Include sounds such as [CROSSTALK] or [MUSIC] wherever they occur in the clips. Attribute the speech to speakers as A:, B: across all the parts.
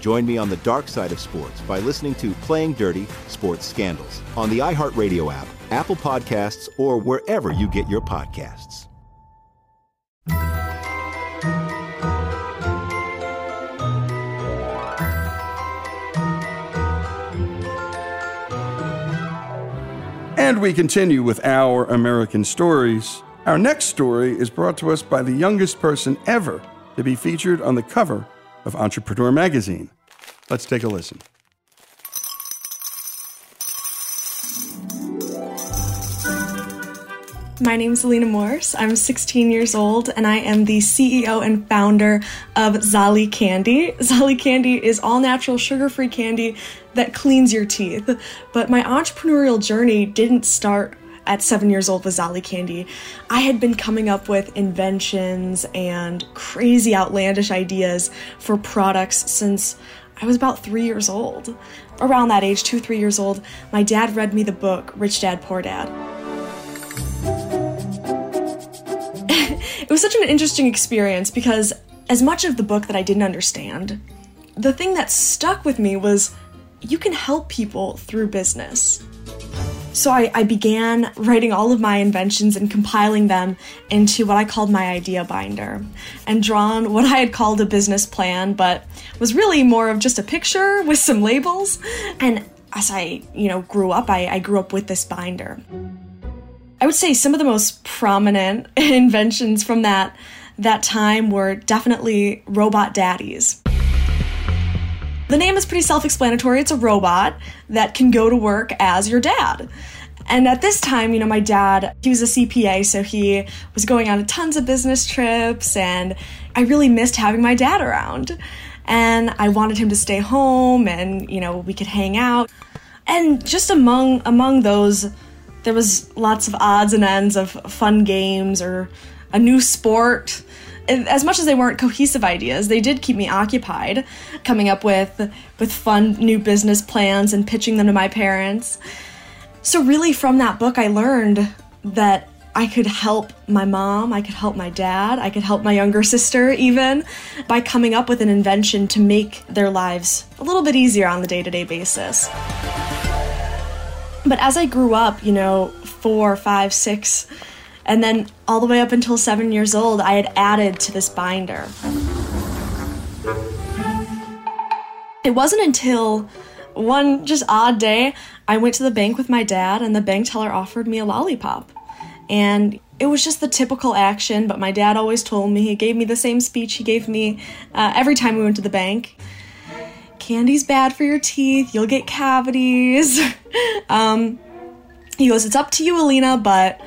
A: Join me on the dark side of sports by listening to Playing Dirty Sports Scandals on the iHeartRadio app Apple Podcasts, or wherever you get your podcasts.
B: And we continue with our American stories. Our next story is brought to us by the youngest person ever to be featured on the cover of Entrepreneur Magazine. Let's take a listen.
C: My name is Alina Morse. I'm 16 years old and I am the CEO and founder of Zolli Candy. Zolli Candy is all natural sugar free candy that cleans your teeth. But my entrepreneurial journey didn't start at seven years old with Zolli Candy. I had been coming up with inventions and crazy outlandish ideas for products since I was about three years old. Around that age, two, three years old, my dad read me the book Rich Dad Poor Dad. it was such an interesting experience because as much of the book that I didn't understand, the thing that stuck with me was you can help people through business. So I, I, began writing all of my inventions and compiling them into what I called my idea binder and drawn what I had called a business plan, but was really more of just a picture with some labels. And as I, you know, grew up, I, I grew up with this binder. I would say some of the most prominent [LAUGHS] inventions from that that time were definitely robot daddies. The name is pretty self-explanatory. It's a robot that can go to work as your dad. And at this time, you know, my dad, he was a CPA, so he was going on tons of business trips and I really missed having my dad around. And I wanted him to stay home and, you know, we could hang out. And just among among those there was lots of odds and ends of fun games or a new sport. As much as they weren't cohesive ideas, they did keep me occupied, coming up with with fun new business plans and pitching them to my parents. So really from that book I learned that I could help my mom, I could help my dad, I could help my younger sister even by coming up with an invention to make their lives a little bit easier on the day-to-day basis. But as I grew up, you know, four, five, six, and then all the way up until seven years old, I had added to this binder. It wasn't until one just odd day I went to the bank with my dad, and the bank teller offered me a lollipop. And it was just the typical action, but my dad always told me, he gave me the same speech he gave me uh, every time we went to the bank candy's bad for your teeth. You'll get cavities. [LAUGHS] um, he goes, it's up to you, Alina, but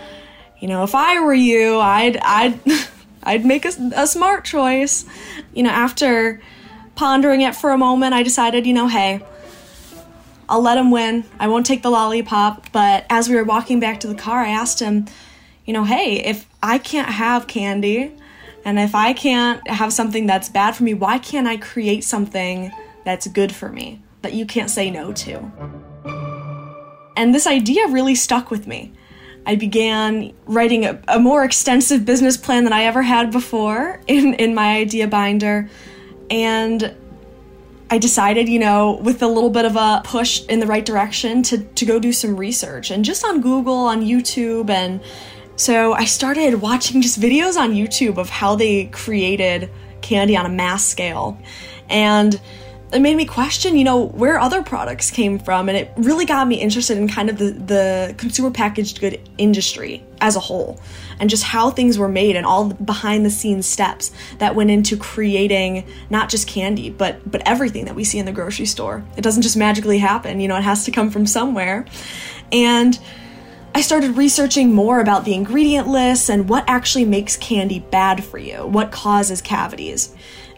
C: you know, if I were you, I'd, I'd, [LAUGHS] I'd make a, a smart choice. You know, after pondering it for a moment, I decided, you know, hey, I'll let him win. I won't take the lollipop. But as we were walking back to the car, I asked him, you know, hey, if I can't have candy and if I can't have something that's bad for me, why can't I create something that's good for me that you can't say no to? And this idea really stuck with me. I began writing a, a, more extensive business plan than I ever had before in, in my idea binder. And I decided, you know, with a little bit of a push in the right direction to, to go do some research and just on Google, on YouTube. And so I started watching just videos on YouTube of how they created candy on a mass scale. And it made me question, you know, where other products came from, and it really got me interested in kind of the, the consumer packaged good industry as a whole, and just how things were made and all the behind the scenes steps that went into creating not just candy, but but everything that we see in the grocery store. It doesn't just magically happen, you know, it has to come from somewhere. And I started researching more about the ingredient lists and what actually makes candy bad for you, what causes cavities.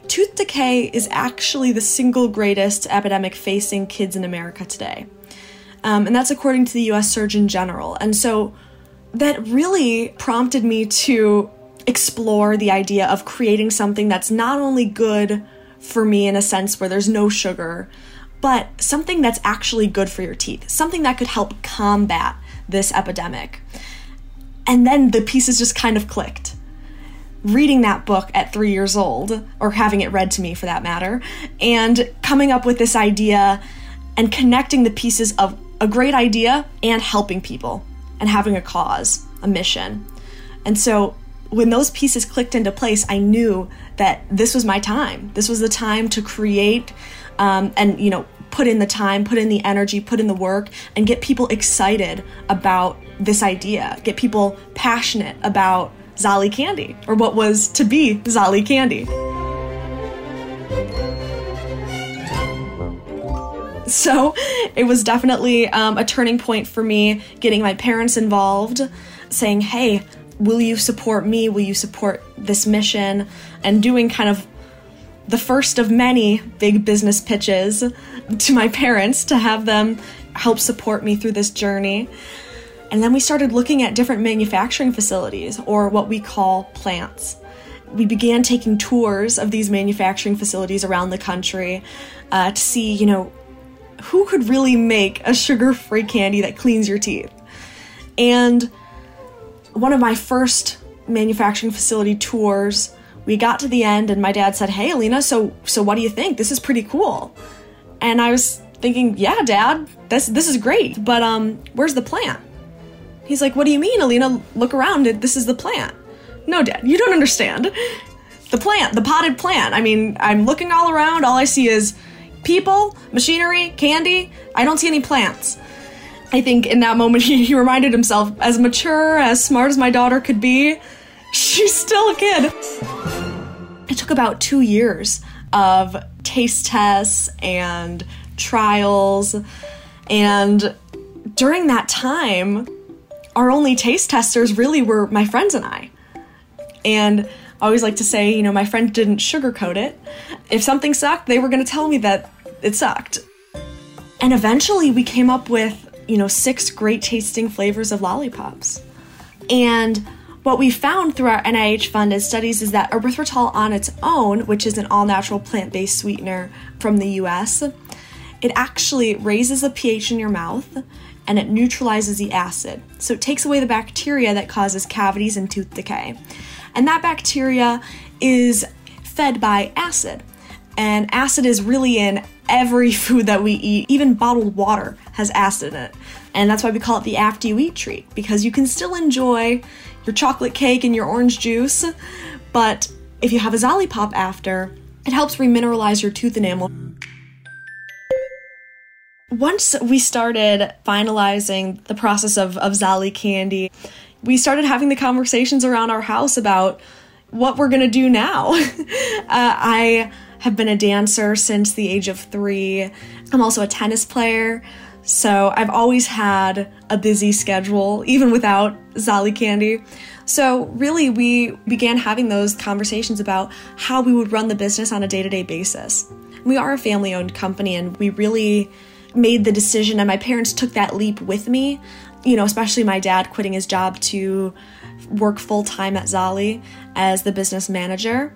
C: Tooth decay is actually the single greatest epidemic facing kids in America today. Um, and that's according to the US Surgeon General. And so that really prompted me to explore the idea of creating something that's not only good for me in a sense where there's no sugar, but something that's actually good for your teeth, something that could help combat this epidemic. And then the pieces just kind of clicked reading that book at three years old, or having it read to me for that matter, and coming up with this idea and connecting the pieces of a great idea and helping people and having a cause, a mission. And so when those pieces clicked into place, I knew that this was my time. This was the time to create um, and, you know, put in the time, put in the energy, put in the work, and get people excited about this idea, get people passionate about Zolli Candy, or what was to be Zolli Candy. So it was definitely um, a turning point for me getting my parents involved, saying, hey, will you support me? Will you support this mission? And doing kind of the first of many big business pitches to my parents to have them help support me through this journey. And then we started looking at different manufacturing facilities, or what we call plants. We began taking tours of these manufacturing facilities around the country uh, to see, you know, who could really make a sugar free candy that cleans your teeth. And one of my first manufacturing facility tours, we got to the end and my dad said, "Hey, Alina, so so what do you think? This is pretty cool." And I was thinking, "Yeah, dad, this this is great, but um where's the plant?" He's like, What do you mean, Alina? Look around. This is the plant. No, Dad, you don't understand. The plant, the potted plant. I mean, I'm looking all around. All I see is people, machinery, candy. I don't see any plants. I think in that moment [LAUGHS] he, he reminded himself, as mature, as smart as my daughter could be, she's still a kid. It took about two years of taste tests and trials. And during that time, our only taste testers really were my friends and I. And I always like to say, you know, my friend didn't sugarcoat it. If something sucked, they were going to tell me that it sucked. And eventually we came up with, you know, six great tasting flavors of lollipops. And what we found through our NIH funded studies is that erythritol on its own, which is an all natural plant based sweetener from the US, it actually raises the pH in your mouth and it neutralizes the acid. So it takes away the bacteria that causes cavities and tooth decay. And that bacteria is fed by acid. And acid is really in every [LAUGHS] food that we eat. Even bottled water has acid in it. And that's why we call it the after you eat treat, because you can still enjoy your chocolate cake and your orange juice, but if you have a Zollipop after, it helps remineralize your tooth enamel once we started finalizing the process of, of Zolli candy, we started having the conversations around our house about what we're gonna do now. [LAUGHS] uh, I have been a dancer since the age of three. I'm also a tennis player. So I've always had a busy schedule, even without Zolli Candy. So really, we began having those conversations about how we would run the business on a day to day basis. We are a family owned company, and we really made the decision, and my parents took that leap with me, you know, especially my dad quitting his job to work full time at Zolli as the business manager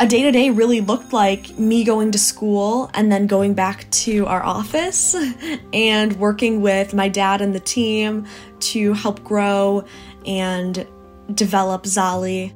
C: a day to day really looked like me going to school and then going back to our office [LAUGHS] and working with my dad and the team to help grow and develop Zolli.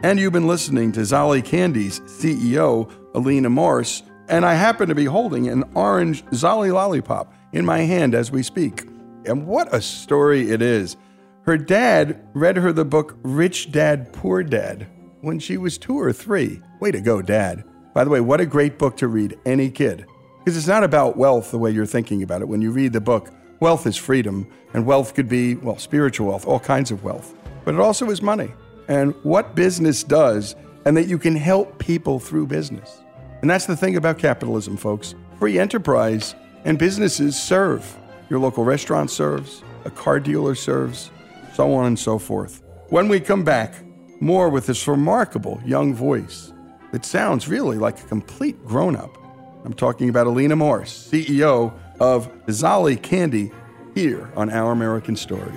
B: And you've been listening to Zolli Candy's CEO, Alina Morse, and I happen to be holding an orange Zolli lollipop in my hand as we speak. And what a story it is. Her dad read her the book Rich Dad, Poor Dad when she was two or three. Way to go, Dad. By the way, what a great book to read, any kid. Because it's not about wealth the way you're thinking about it. When you read the book, wealth is freedom, and wealth could be, well, spiritual wealth, all kinds of wealth. But it also is money and what business does, and that you can help people through business. And that's the thing about capitalism, folks. Free enterprise and businesses serve. Your local restaurant serves, a car dealer serves, so on and so forth. When we come back, more with this remarkable young voice that sounds really like a complete grown up. I'm talking about Alina Morse, CEO of Zolli Candy, here on Our American Stories.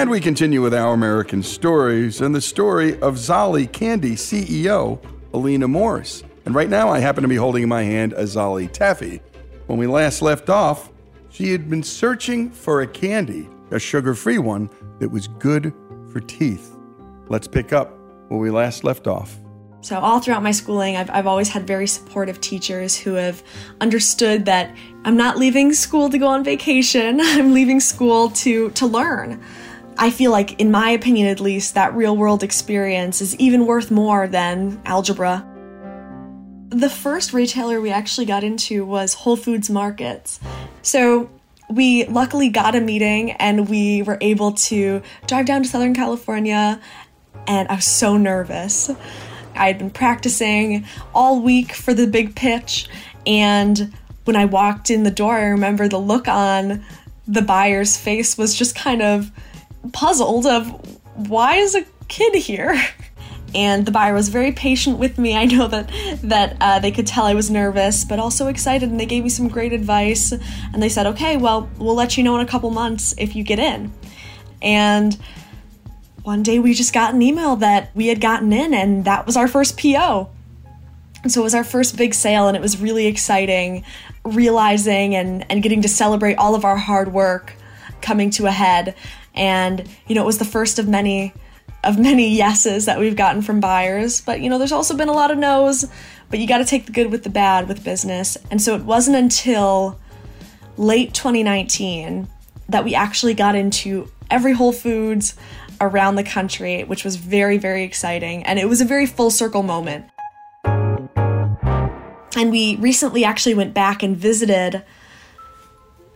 B: And we continue with our American stories and the story of Zolli Candy CEO Alina Morse. And right now, I happen to be holding in my hand a Zolli Taffy. When we last left off, she had been searching for a candy, a sugar free one that was good for teeth. Let's pick up where we last left off.
C: So, all throughout my schooling, I've, I've always had very supportive teachers who have understood that I'm not leaving school to go on vacation, [LAUGHS] I'm leaving school to, to learn. I feel like, in my opinion at least, that real world experience is even worth more than algebra. The first retailer we actually got into was Whole Foods Markets. So we luckily got a meeting and we were able to drive down to Southern California, and I was so nervous. I had been practicing all week for the big pitch, and when I walked in the door, I remember the look on the buyer's face was just kind of puzzled of why is a kid here? [LAUGHS] And the buyer was very patient with me. I know that that uh, they could tell I was nervous, but also excited, and they gave me some great advice. And they said, "Okay, well, we'll let you know in a couple months if you get in." And one day we just got an email that we had gotten in, and that was our first PO. And so it was our first big sale, and it was really exciting, realizing and and getting to celebrate all of our hard work coming to a head and you know it was the first of many of many yeses that we've gotten from buyers. But you know there's also been a lot of no's but you got to take the good with the bad with business. And so it wasn't until late 2019 that we actually got into every whole foods around the country which was very very exciting. And it was a very full circle moment. And we recently actually went back and visited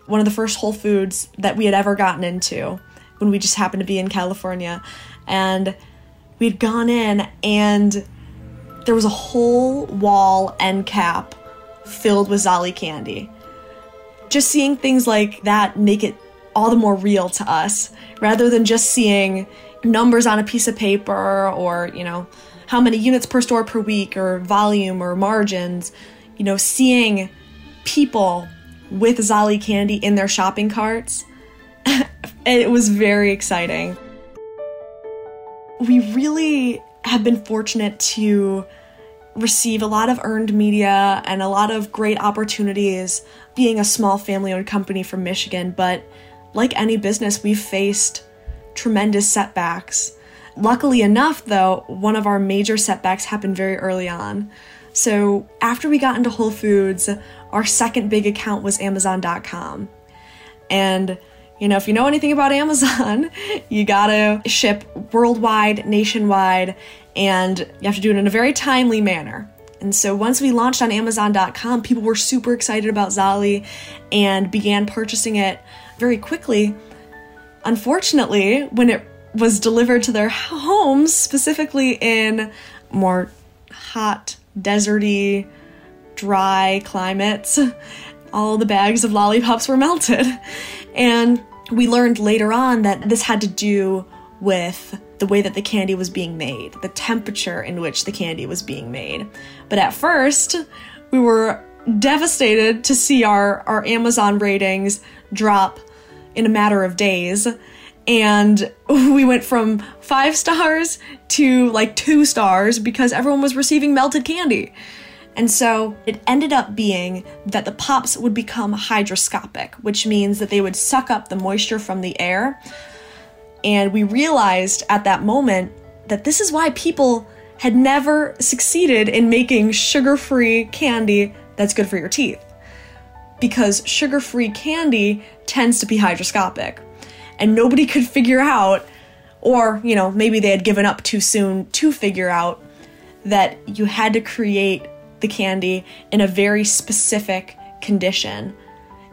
C: one of the first Whole Foods that we had ever gotten into when we just happened to be in California. And we'd gone in, and there was a whole wall end cap filled with Zolli candy. Just seeing things like that make it all the more real to us rather than just seeing numbers on a piece of paper or, you know, how many units per store per week or volume or margins. You know, seeing people with Zolli candy in their shopping carts [LAUGHS] it was very exciting. We really have been fortunate to receive a lot of earned media and a lot of great opportunities being a small family owned company from Michigan, but like any business, we've faced tremendous setbacks. Luckily enough, though, one of our major setbacks happened very early on. So, after we got into Whole Foods, our second big account was Amazon.com. And you know, if you know anything about Amazon, [LAUGHS] you gotta ship worldwide, nationwide, and you have to do it in a very timely manner. And so once we launched on Amazon.com, people were super excited about Zolli and began purchasing it very quickly. Unfortunately, when it was delivered to their homes, specifically in more hot, deserty, dry climates, [LAUGHS] all the bags of lollipops were melted. And we learned later on that this had to do with the way that the candy was being made, the temperature in which the candy was being made. But at first, we were devastated to see our, our Amazon ratings drop in a matter of days. And [LAUGHS] we went from five stars to like two stars because everyone was receiving melted candy. And so it ended up being that the pops would become hygroscopic, which means that they would suck up the moisture from the air. And we realized at that moment that this is why people had never succeeded in making sugar free candy that's good for your teeth. Because sugar free candy tends to be hygroscopic. And nobody could figure out, or, you know, maybe they had given up too soon to figure out that you had to create the candy in a very specific condition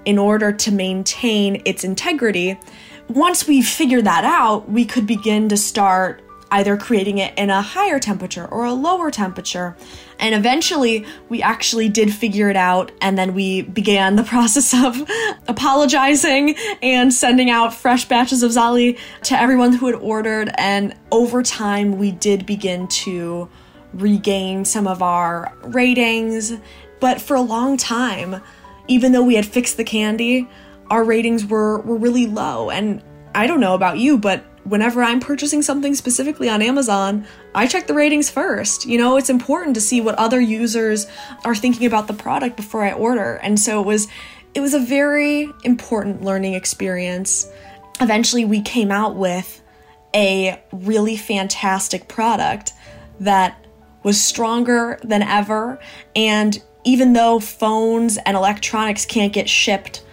C: in order to maintain its integrity. Once we figured that out, we could begin to start either creating it in a higher temperature or a lower temperature. And eventually, we actually did figure it out, and then we began the [LAUGHS] process of apologizing and sending out fresh batches of Zolli to everyone who had ordered. And over time, we did begin to regain some of our ratings. But for a long time, even though we had fixed the candy, our ratings were, were really low. And I don't know about you, but whenever I'm purchasing something specifically on Amazon, I check the ratings first. You know, it's important to see what other users are thinking about the product before I order. And so it was it was a very important learning experience. Eventually we came out with a really fantastic product that was stronger than ever and even though phones and electronics can't get shipped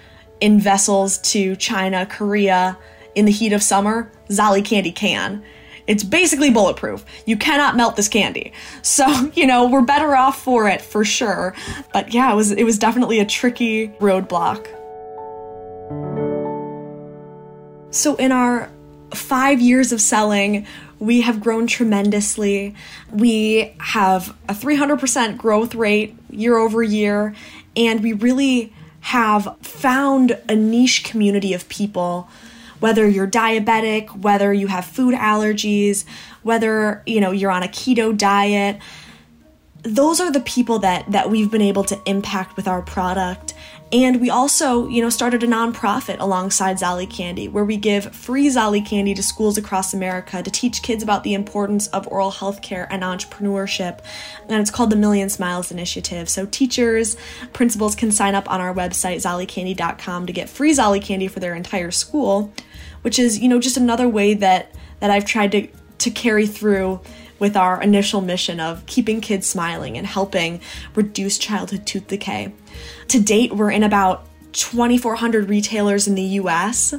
C: in vessels to China, Korea, in the heat of summer, Zolli candy can. It's basically bulletproof. You cannot melt this candy. So, [LAUGHS] you know, we're better off for it for sure. But yeah, it was it was definitely a tricky roadblock. So in our 5 years of selling, we have grown tremendously. We have a 300% growth rate year over year and we really have found a niche community of people whether you're diabetic, whether you have food allergies, whether, you know, you're on a keto diet. Those are the people that that we've been able to impact with our product. And we also, you know, started a nonprofit alongside Zolli Candy where we give free Zolli Candy to schools across America to teach kids about the importance of oral health care and entrepreneurship. And it's called the Million Smiles Initiative. So teachers, principals can sign up on our website, zollicandy.com, to get free Zolli Candy for their entire school which is you know just another way that that I've tried to to carry through with our initial mission of keeping kids smiling and helping reduce childhood tooth decay. To date, we're in about 2,400 retailers in the US.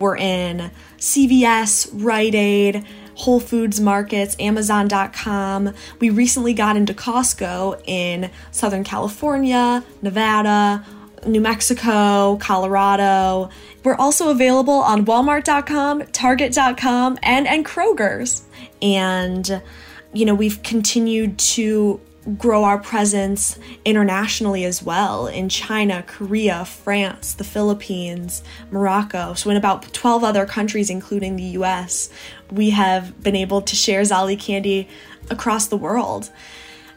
C: We're in CVS, Rite Aid, Whole Foods markets, Amazon.com. We recently got into Costco in Southern California, Nevada, New Mexico, Colorado. We're also available on Walmart.com, Target.com, and, and Kroger's. And, you know, we've continued to grow our presence internationally as well in China, Korea, France, the Philippines, Morocco. So, in about 12 other countries, including the US, we have been able to share Zolli candy across the world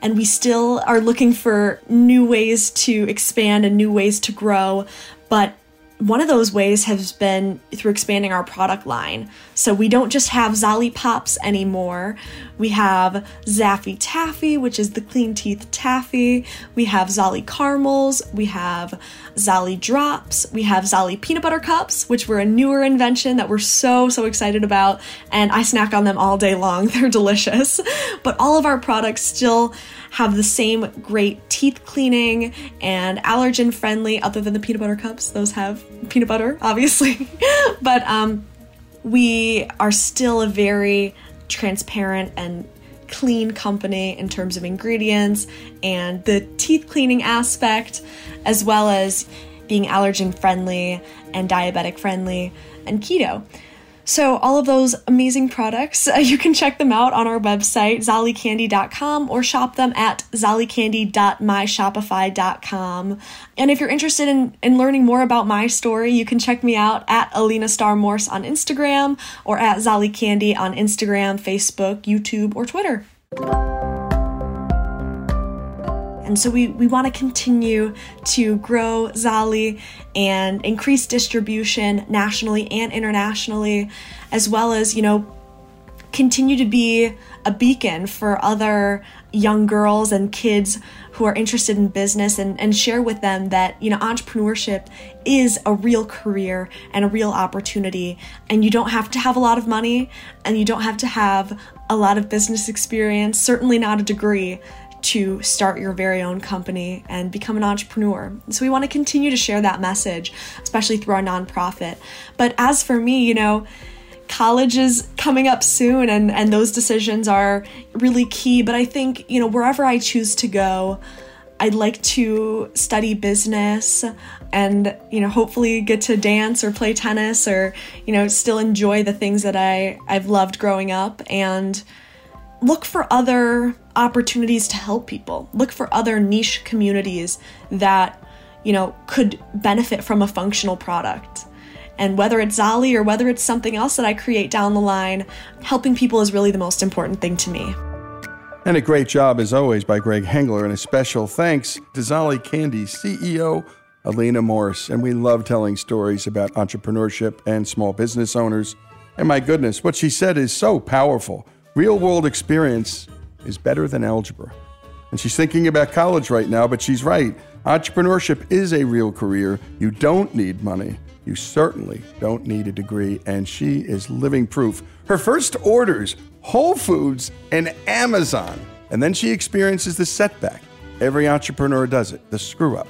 C: and we still are looking for new ways to expand and new ways to grow. But one of those ways has been through expanding our product line. So we don't just have Zollipops anymore. We have Zaffy Taffy, which is the clean teeth taffy. We have Zolli Caramels. We have Zolli Drops. We have Zolli Peanut Butter Cups, which were a newer invention that we're so, so excited about. And I snack on them all day long. [LAUGHS] They're delicious. But all of our products still have the same great teeth cleaning and allergen friendly, other than the peanut butter cups. Those have peanut butter, obviously. [LAUGHS] but um, we are still a very transparent and clean company in terms of ingredients and the teeth cleaning aspect, as well as being allergen friendly and diabetic friendly and keto. So, all of those amazing products, [LAUGHS] uh, you can check them out on our website, zollicandy.com, or shop them at zollicandy.myshopify.com. And if you're interested in, in learning more about my story, you can check me out at Alina Star Morse on Instagram or at Zolli Candy on Instagram, Facebook, YouTube, or Twitter. And so we, we want to continue to grow Zolli and increase distribution nationally and internationally, as well as, you know, continue to be a beacon for other young girls and kids who are interested in business and, and share with them that you know entrepreneurship is a real career and a real opportunity. And you don't have to have a lot of money and you don't have to have a lot of business experience certainly not a degree to start your very own company and become an entrepreneur. So we want to continue to share that message, especially through our nonprofit. But as for me, you know, college is coming up soon and and those decisions are really key, but I think, you know, wherever I choose to go, I'd like to study business and, you know, hopefully get to dance or play tennis or, you know, still enjoy the things that I, I've loved growing up and look for other opportunities to help people. Look for other niche communities that, you know, could benefit from a functional product. And whether it's Zolli or whether it's something else that I create down the line, helping people is really the most important thing to me.
B: And a great job, as always, by Greg Hengler. And a special thanks to Zolli Candy CEO Alina Morse. And we love telling stories about entrepreneurship and small business owners. And my goodness, what she said is so powerful. Real world experience is better than algebra. And she's thinking about college right now, but she's right. Entrepreneurship is a real career. You don't need money. You certainly don't need a degree. And she is living proof. Her first orders Whole Foods and Amazon. And then she experiences the setback. Every entrepreneur does it the screw up.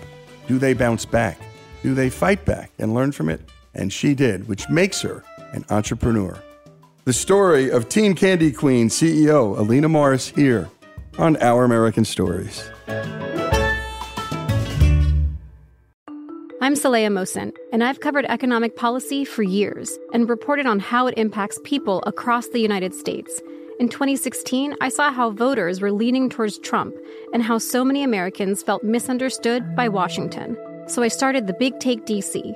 B: Do they bounce back? Do they fight back and learn from it? And she did, which makes her an entrepreneur. The story of Teen Candy Queen CEO Alina Morse here on Our American Stories.
D: I'm Saleha Mohsin, and I've covered economic policy for years and reported on how it impacts people across the United States. In 2016, I saw how voters were leaning towards Trump and how so many Americans felt misunderstood by Washington. So I started the Big Take DC.